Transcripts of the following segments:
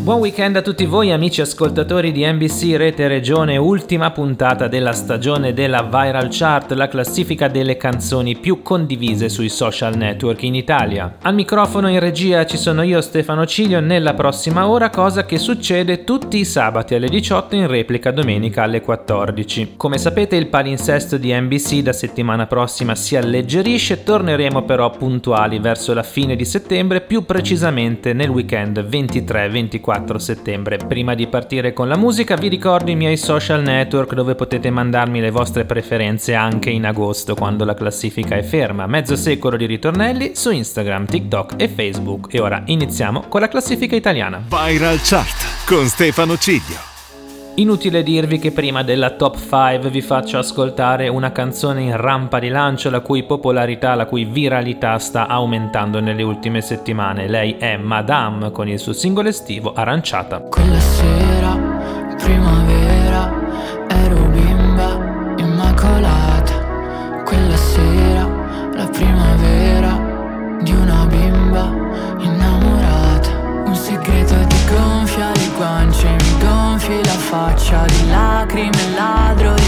Buon weekend a tutti voi amici ascoltatori di NBC Rete Regione, ultima puntata della stagione della Viral Chart, la classifica delle canzoni più condivise sui social network in Italia. Al microfono in regia ci sono io Stefano Ciglio nella prossima ora, cosa che succede tutti i sabati alle 18 in replica domenica alle 14. Come sapete il palinsesto di NBC da settimana prossima si alleggerisce, torneremo però puntuali verso la fine di settembre, più precisamente nel weekend 23-24 24 settembre. Prima di partire con la musica vi ricordo i miei social network dove potete mandarmi le vostre preferenze anche in agosto quando la classifica è ferma. Mezzo secolo di ritornelli su Instagram, TikTok e Facebook. E ora iniziamo con la classifica italiana. Viral Chart con Stefano Ciglio. Inutile dirvi che prima della top 5 vi faccio ascoltare una canzone in rampa di lancio la cui popolarità, la cui viralità sta aumentando nelle ultime settimane. Lei è Madame con il suo singolo estivo Aranciata. Quella sera, primavera, lacrime, ladro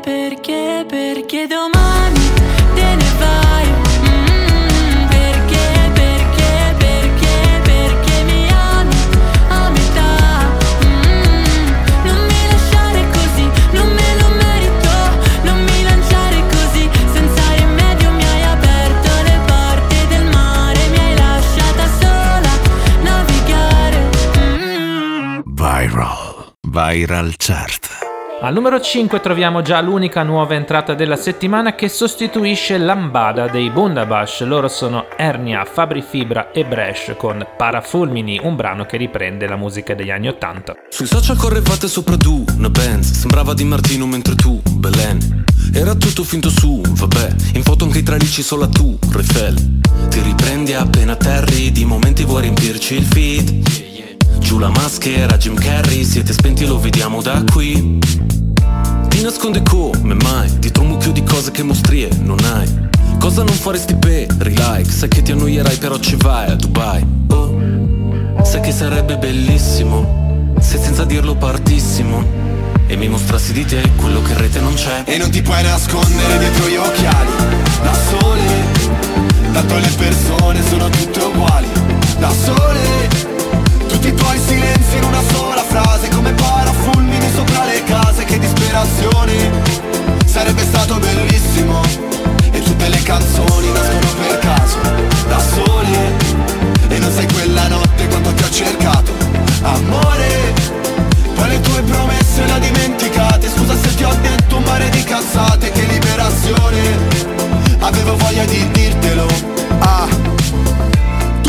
perché perché domani Al numero 5 troviamo già l'unica nuova entrata della settimana che sostituisce Lambada dei Bundabash. Loro sono Ernia, Fabri Fibra e Bresh con Parafulmini, un brano che riprende la musica degli anni 80. Sui social correvate sopra tu, una Benz Sembrava di Martino mentre tu, Belen Era tutto finto su, vabbè In foto anche i tralicci solo tu, Refel Ti riprendi appena atterri Di momenti vuoi riempirci il feed Giù la maschera, Jim Carrey, siete spenti lo vediamo da qui. Ti nasconde come mai, dietro un mucchio di cose che mostrie non hai. Cosa non faresti per like? Sai che ti annoierai però ci vai a Dubai. Oh, sai che sarebbe bellissimo se senza dirlo partissimo e mi mostrassi di te quello che in rete non c'è E non ti puoi nascondere dietro gli occhiali Da sole Tanto le persone sono tutte uguali Da sole Tutti i tuoi silenzi in una sola frase Come parafulmini sopra le case Che disperazione Sarebbe stato bellissimo. E tutte le canzoni nascono per caso Da sole. E non sai quella notte quanto ti ho cercato. Amore poi le tue promesse le dimenticate. Scusa se ti ho detto un mare di cazzate Che liberazione. Avevo voglia di dirtelo. Ah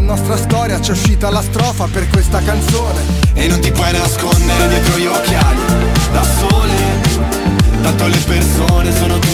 nostra storia c'è uscita la strofa per questa canzone. E non ti puoi nascondere dietro gli occhiali Da sole. Tanto le persone sono tutte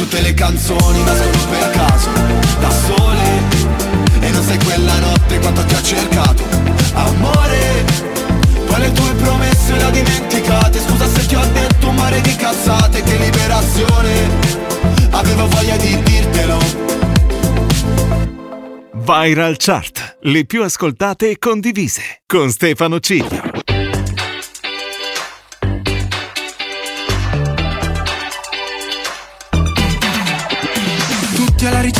tutte le canzoni nascono per caso Da sole. E non sai quella notte quanto ti ho cercato. Amore Poi le tue promesse le ho dimenticate? Scusa se ti ho detto un mare di cazzate Che liberazione. Avevo voglia di dirtelo. Viral Chart, le più ascoltate e condivise, con Stefano Ciglio.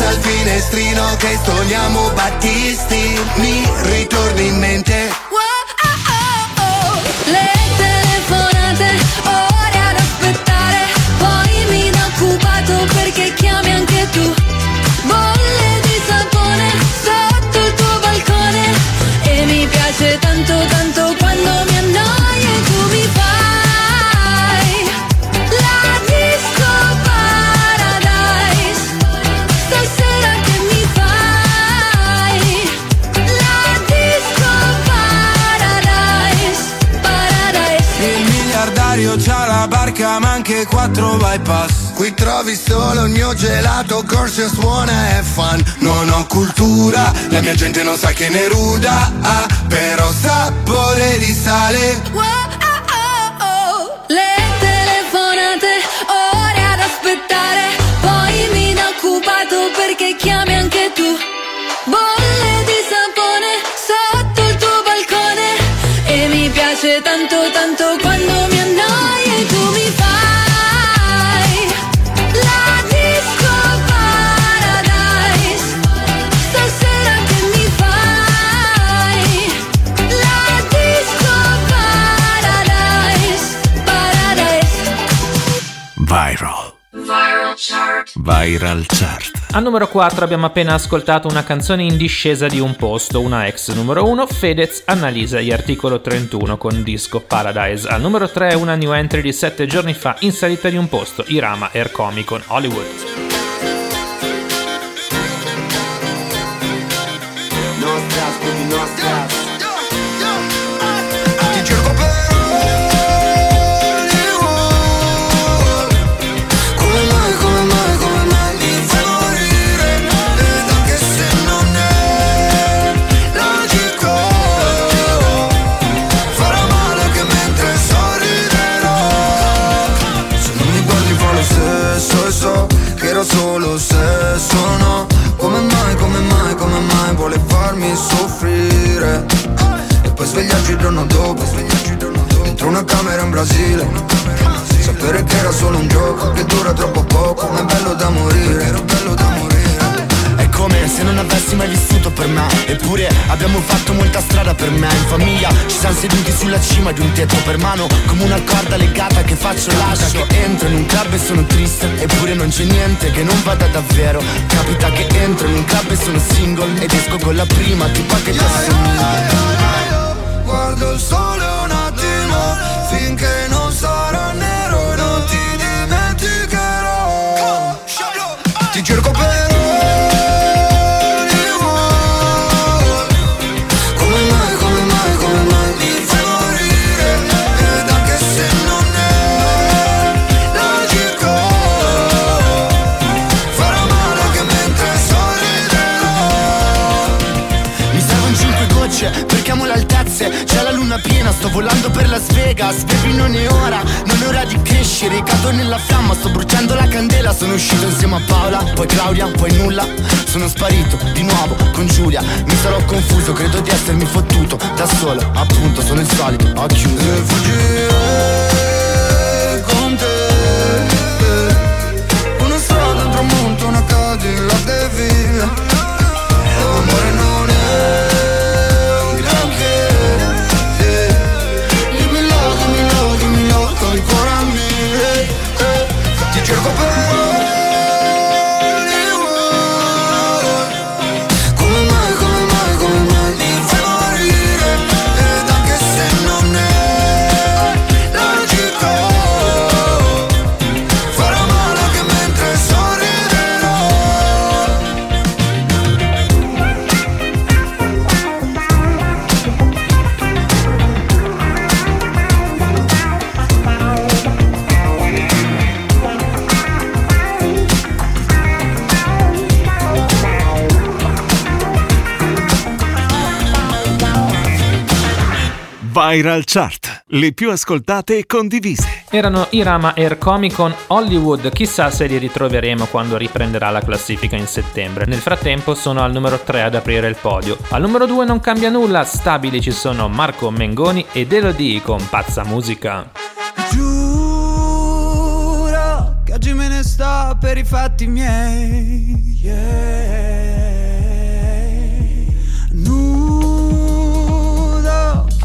guarda al finestrino che stoniamo Battisti, mi ritorni in mente. Wow, oh, ah, oh, ah, oh. Le telefonate, ore ad aspettare, poi mi inoccupato perché chiami anche tu barca ma anche quattro bypass. Qui trovi solo il mio gelato, corso suona e fan Non ho cultura, la mia gente non sa che ne ruda ah, Però sapore di sale. Wow, oh, oh, oh. Le telefonate, ore ad aspettare. Poi mi dà occupato perché chiami anche tu Viral chart. Al numero 4 abbiamo appena ascoltato una canzone in discesa di un posto, una ex numero 1, Fedez Annalisa gli articolo 31 con Disco Paradise. Al numero 3 una new entry di 7 giorni fa in salita di un posto, Irama Air Comic con Hollywood. Sulla cima di un tetto per mano Come una corda legata che faccio lascio Che entro in un club e sono triste Eppure non c'è niente che non vada davvero. Capita che entro in un club e sono single Ed esco con la prima tipa che ti assomiglia Guardo il sole un attimo Finché non cinque gocce perché amo le altezze C'è la luna piena, sto volando per Las Vegas Baby non è ora, non è ora di crescere Cado nella fiamma, sto bruciando la candela Sono uscito insieme a Paola, poi Claudia, poi nulla Sono sparito, di nuovo, con Giulia Mi sarò confuso, credo di essermi fottuto Da solo, appunto, sono il solito, ho chiuso Viral chart. Le più ascoltate e condivise. Erano Irama Air Comic con Hollywood, chissà se li ritroveremo quando riprenderà la classifica in settembre. Nel frattempo sono al numero 3 ad aprire il podio. Al numero 2 non cambia nulla, stabili ci sono Marco Mengoni ed Elodie con Pazza Musica. Giuro che oggi me ne sto per i fatti miei. Yeah.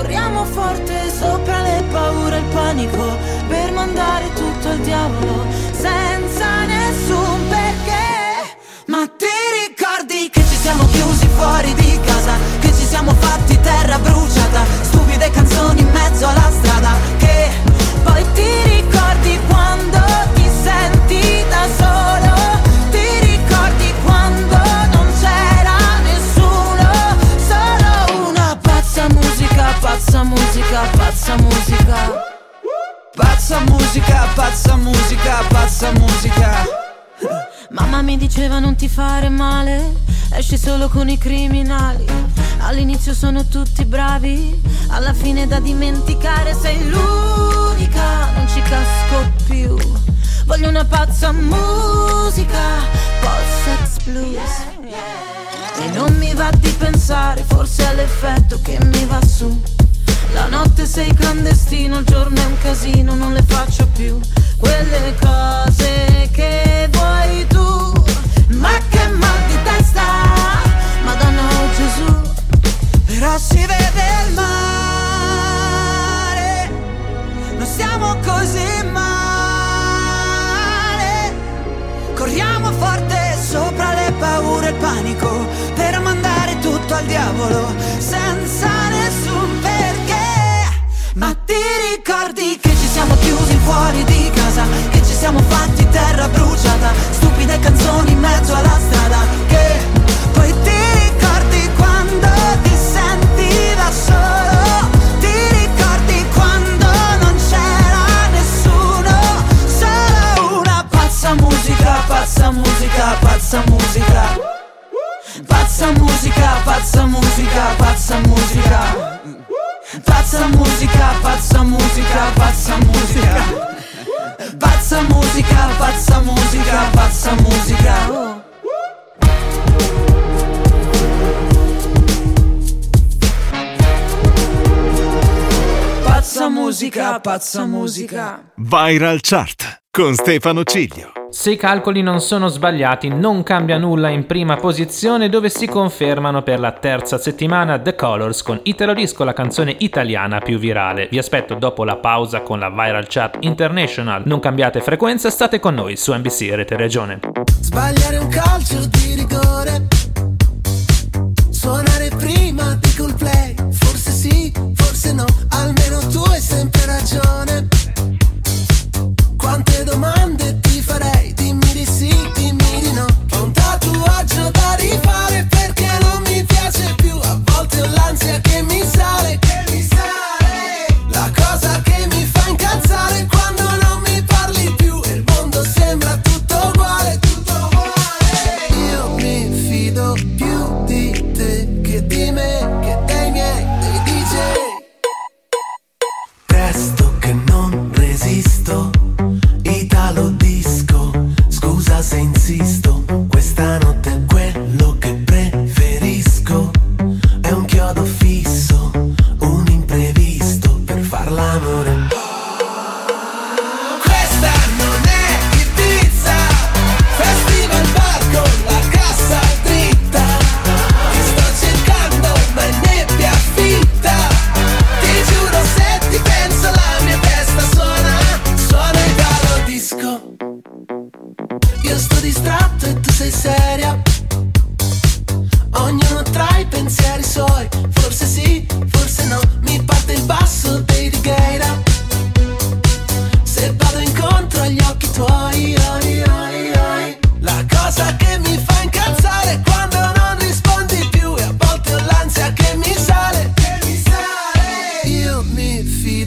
Corriamo forte sopra le paure e il panico per mandare tutto al diavolo senza nessun perché. Ma ti ricordi che ci siamo chiusi fuori di casa, che ci siamo fatti terra bruciata, stupide canzoni in mezzo alla strada, che ti fare male, esci solo con i criminali. All'inizio sono tutti bravi, alla fine da dimenticare sei l'unica, non ci casco più. Voglio una pazza musica, post-sex blues. E non mi va di pensare, forse è l'effetto che mi va su. La notte sei clandestino, il giorno è un casino, non le faccio più quelle cose che vuoi tu. Ma che mal di testa, Madonna oh Gesù. Però si vede il mare, non stiamo così male. Corriamo forte sopra le paure e il panico per mandare tutto al diavolo senza nessun perché. Ma ti ricordi che ci siamo chiusi fuori di casa, che ci siamo fatti terra bruciata, pazza musica. Viral Chart con Stefano Ciglio. Se i calcoli non sono sbagliati, non cambia nulla in prima posizione dove si confermano per la terza settimana The Colors con Italo Disco, la canzone italiana più virale. Vi aspetto dopo la pausa con la Viral Chat International. Non cambiate frequenza, state con noi su NBC Rete Regione. Sbagliare un calcio di rigore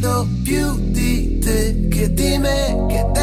fido più di te che di me, che te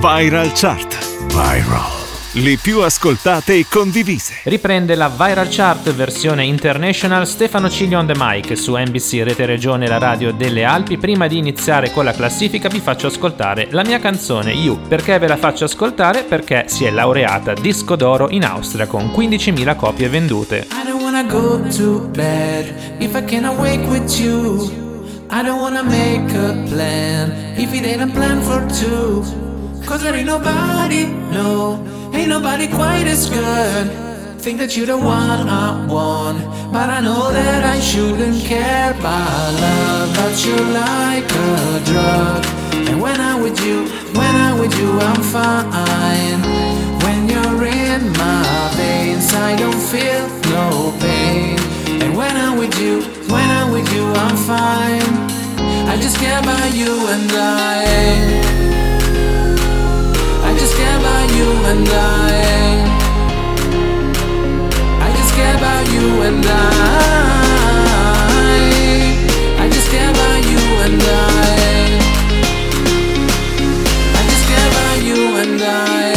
Viral. Le più ascoltate e condivise. Riprende la Viral Chart versione international Stefano Ciglio on the mic su NBC Rete Regione la radio delle Alpi. Prima di iniziare con la classifica vi faccio ascoltare la mia canzone You. Perché ve la faccio ascoltare? Perché si è laureata disco d'oro in Austria con 15.000 copie vendute. I don't wanna go to bed if I can awake with you. I don't wanna make a plan if it ain't a plan for two. Cause there ain't nobody, no, ain't nobody quite as good. Think that you're the one I want, but I know that I shouldn't care about love. But you're like a drug, and when I'm with you, when I'm with you, I'm fine. When you're in my veins, I don't feel no pain. And when I'm with you, when I'm with you, I'm fine. I just care about you and I. I just care about you and I. I just care about you and I. I just care about you and I. I just care about you and. I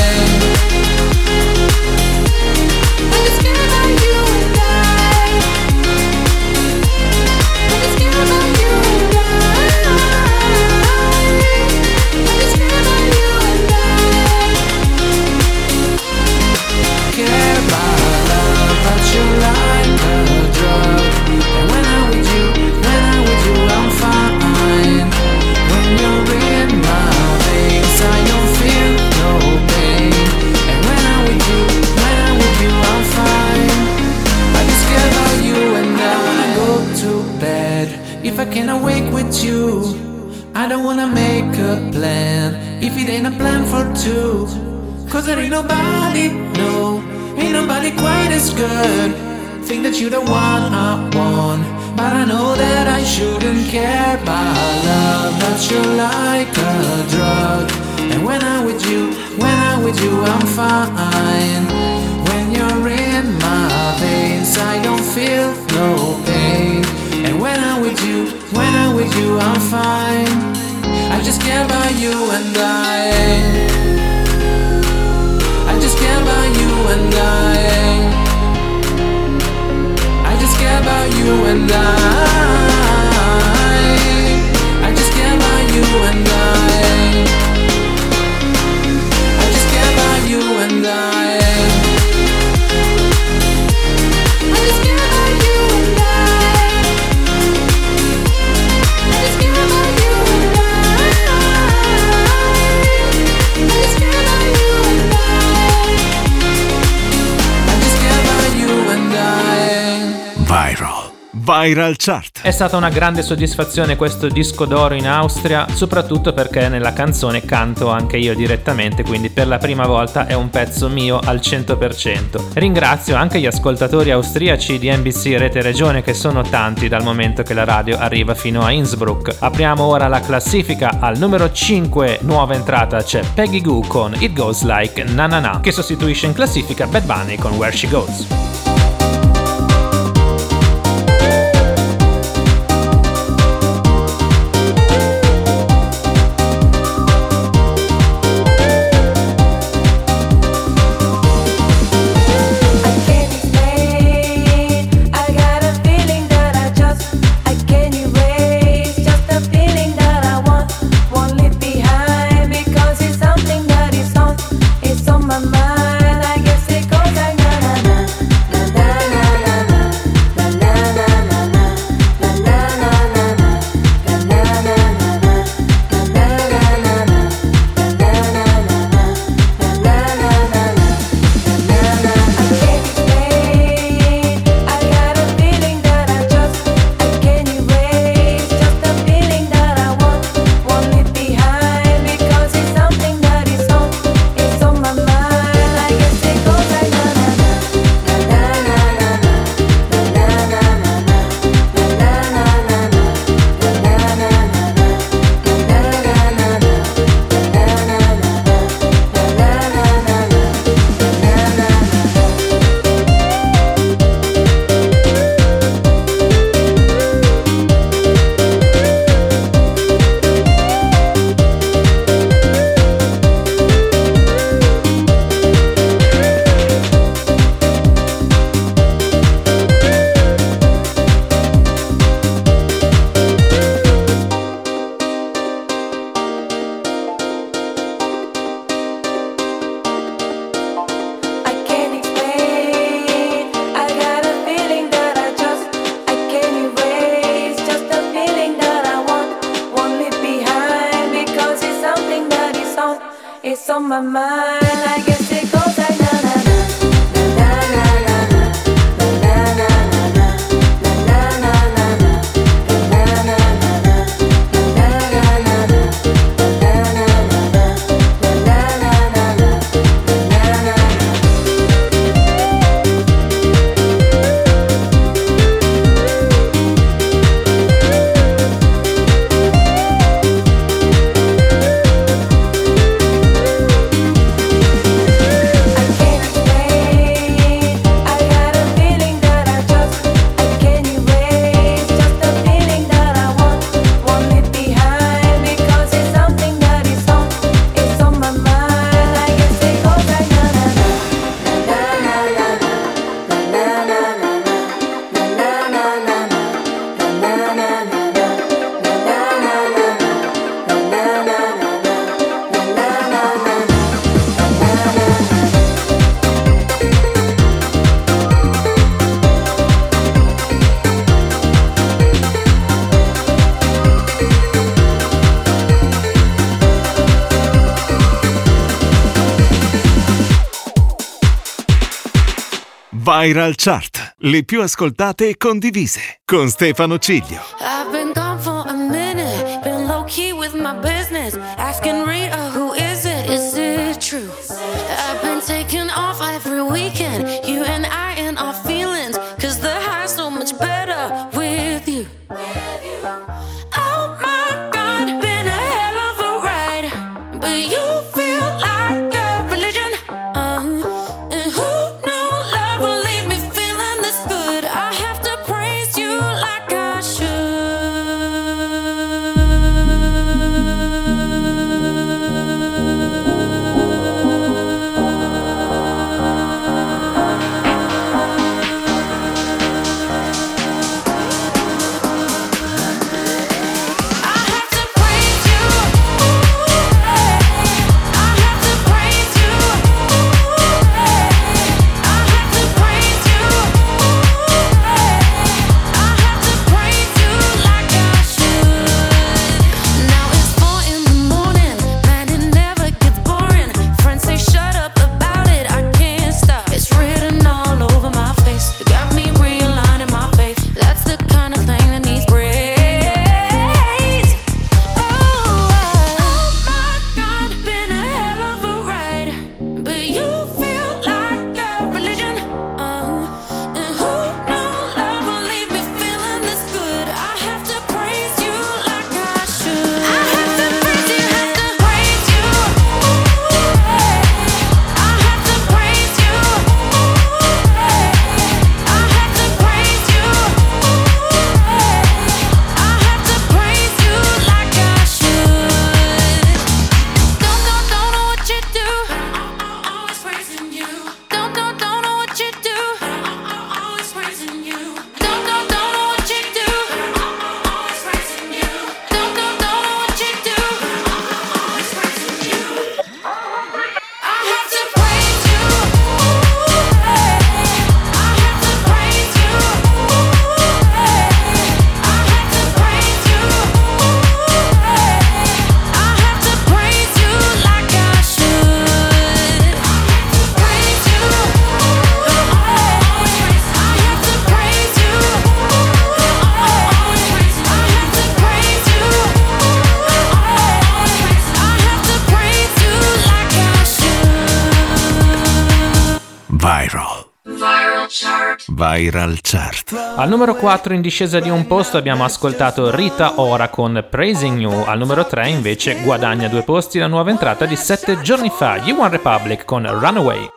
Viral. Chart. È stata una grande soddisfazione questo disco d'oro in Austria, soprattutto perché nella canzone canto anche io direttamente, quindi per la prima volta è un pezzo mio al 100%. Ringrazio anche gli ascoltatori austriaci di NBC Rete Regione che sono tanti dal momento che la radio arriva fino a Innsbruck. Apriamo ora la classifica al numero 5, nuova entrata c'è Peggy Goo con It Goes Like Na Na Na, che sostituisce in classifica Bad Bunny con Where She Goes. my mind. Viral Chart, le più ascoltate e condivise, con Stefano Ciglio. I've been gone for a minute, been low key with my business, asking Viral Chart. Al numero 4 in discesa di un posto abbiamo ascoltato Rita Ora con Praising You. Al numero 3 invece guadagna due posti la nuova entrata di 7 giorni fa, You One Republic con Runaway.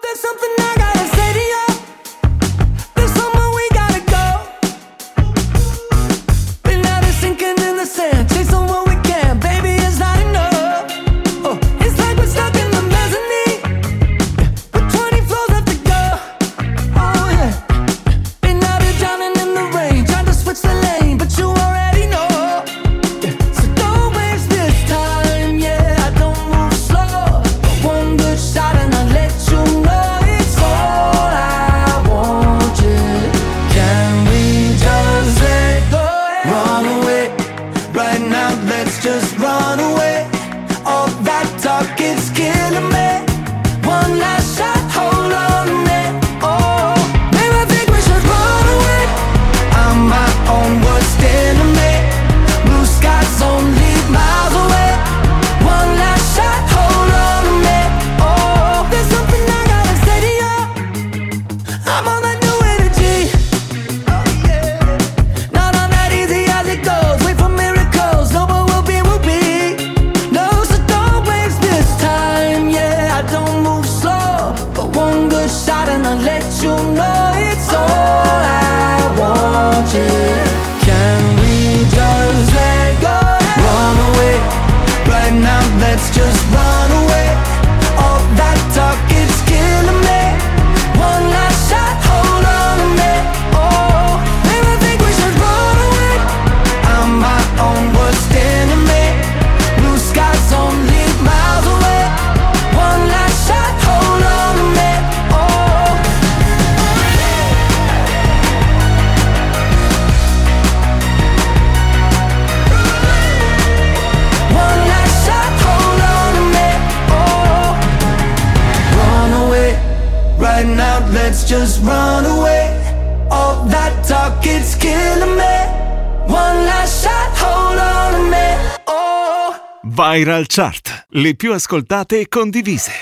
Viral Chart, le più ascoltate e condivise.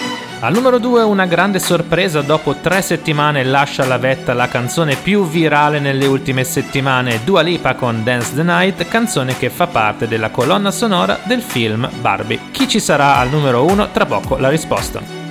Al numero 2 una grande sorpresa, dopo tre settimane lascia la vetta la canzone più virale nelle ultime settimane, Dua Lipa con Dance the Night, canzone che fa parte della colonna sonora del film Barbie. Chi ci sarà al numero 1? Tra poco la risposta.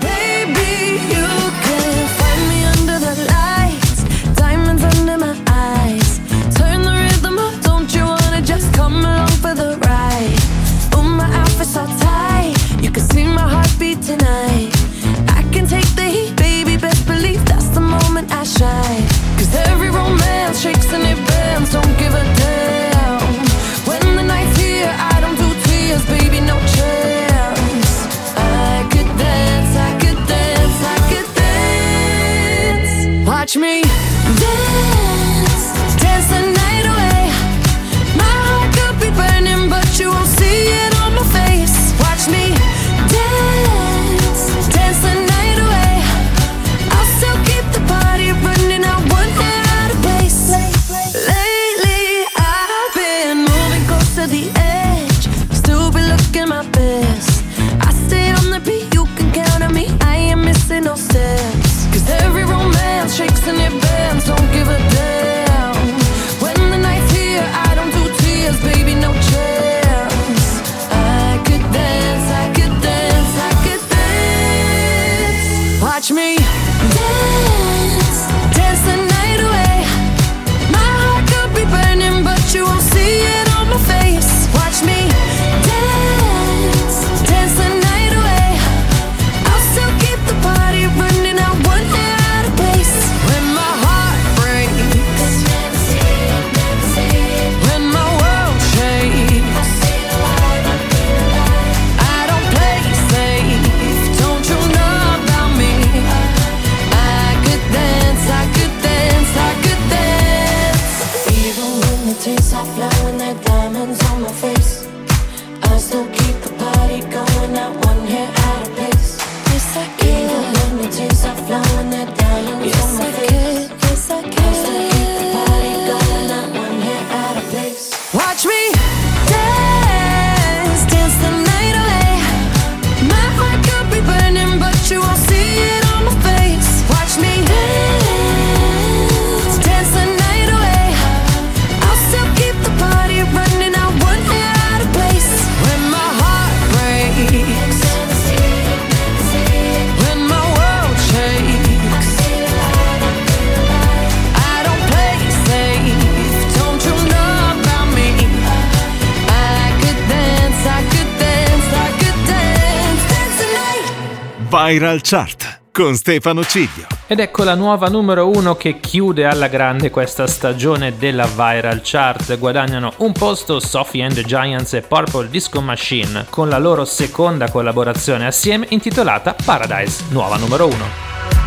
Viral Chart con Stefano Ciglio. Ed ecco la nuova numero uno che chiude alla grande questa stagione della Viral Chart. Guadagnano un posto Sophie and the Giants e Purple Disco Machine con la loro seconda collaborazione assieme intitolata Paradise, nuova numero uno.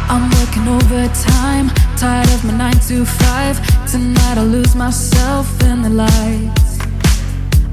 I'm working overtime, tired of my 9 to 5. Tonight I'll lose myself in the lights.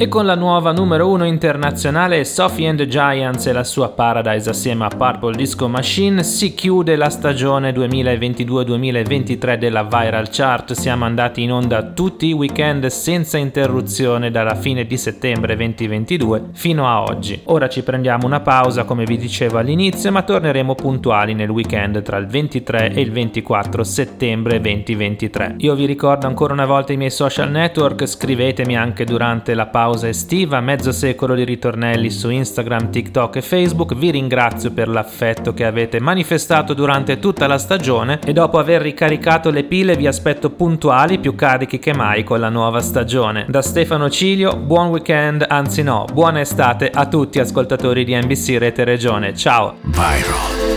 E con la nuova numero 1 internazionale Sophie and the Giants e la sua Paradise assieme a Purple Disco Machine si chiude la stagione 2022-2023 della Viral Chart. Siamo andati in onda tutti i weekend senza interruzione dalla fine di settembre 2022 fino a oggi. Ora ci prendiamo una pausa come vi dicevo all'inizio ma torneremo puntuali nel weekend tra il 23 e il 24 settembre 2023. Io vi ricordo ancora una volta i miei social network, scrivetemi anche durante la pausa estiva, mezzo secolo di ritornelli su Instagram, TikTok e Facebook. Vi ringrazio per l'affetto che avete manifestato durante tutta la stagione e dopo aver ricaricato le pile vi aspetto puntuali, più carichi che mai con la nuova stagione. Da Stefano Cilio, buon weekend, anzi no, buona estate a tutti ascoltatori di NBC Rete Regione. Ciao! Viral.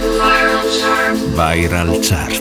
Viral Chart.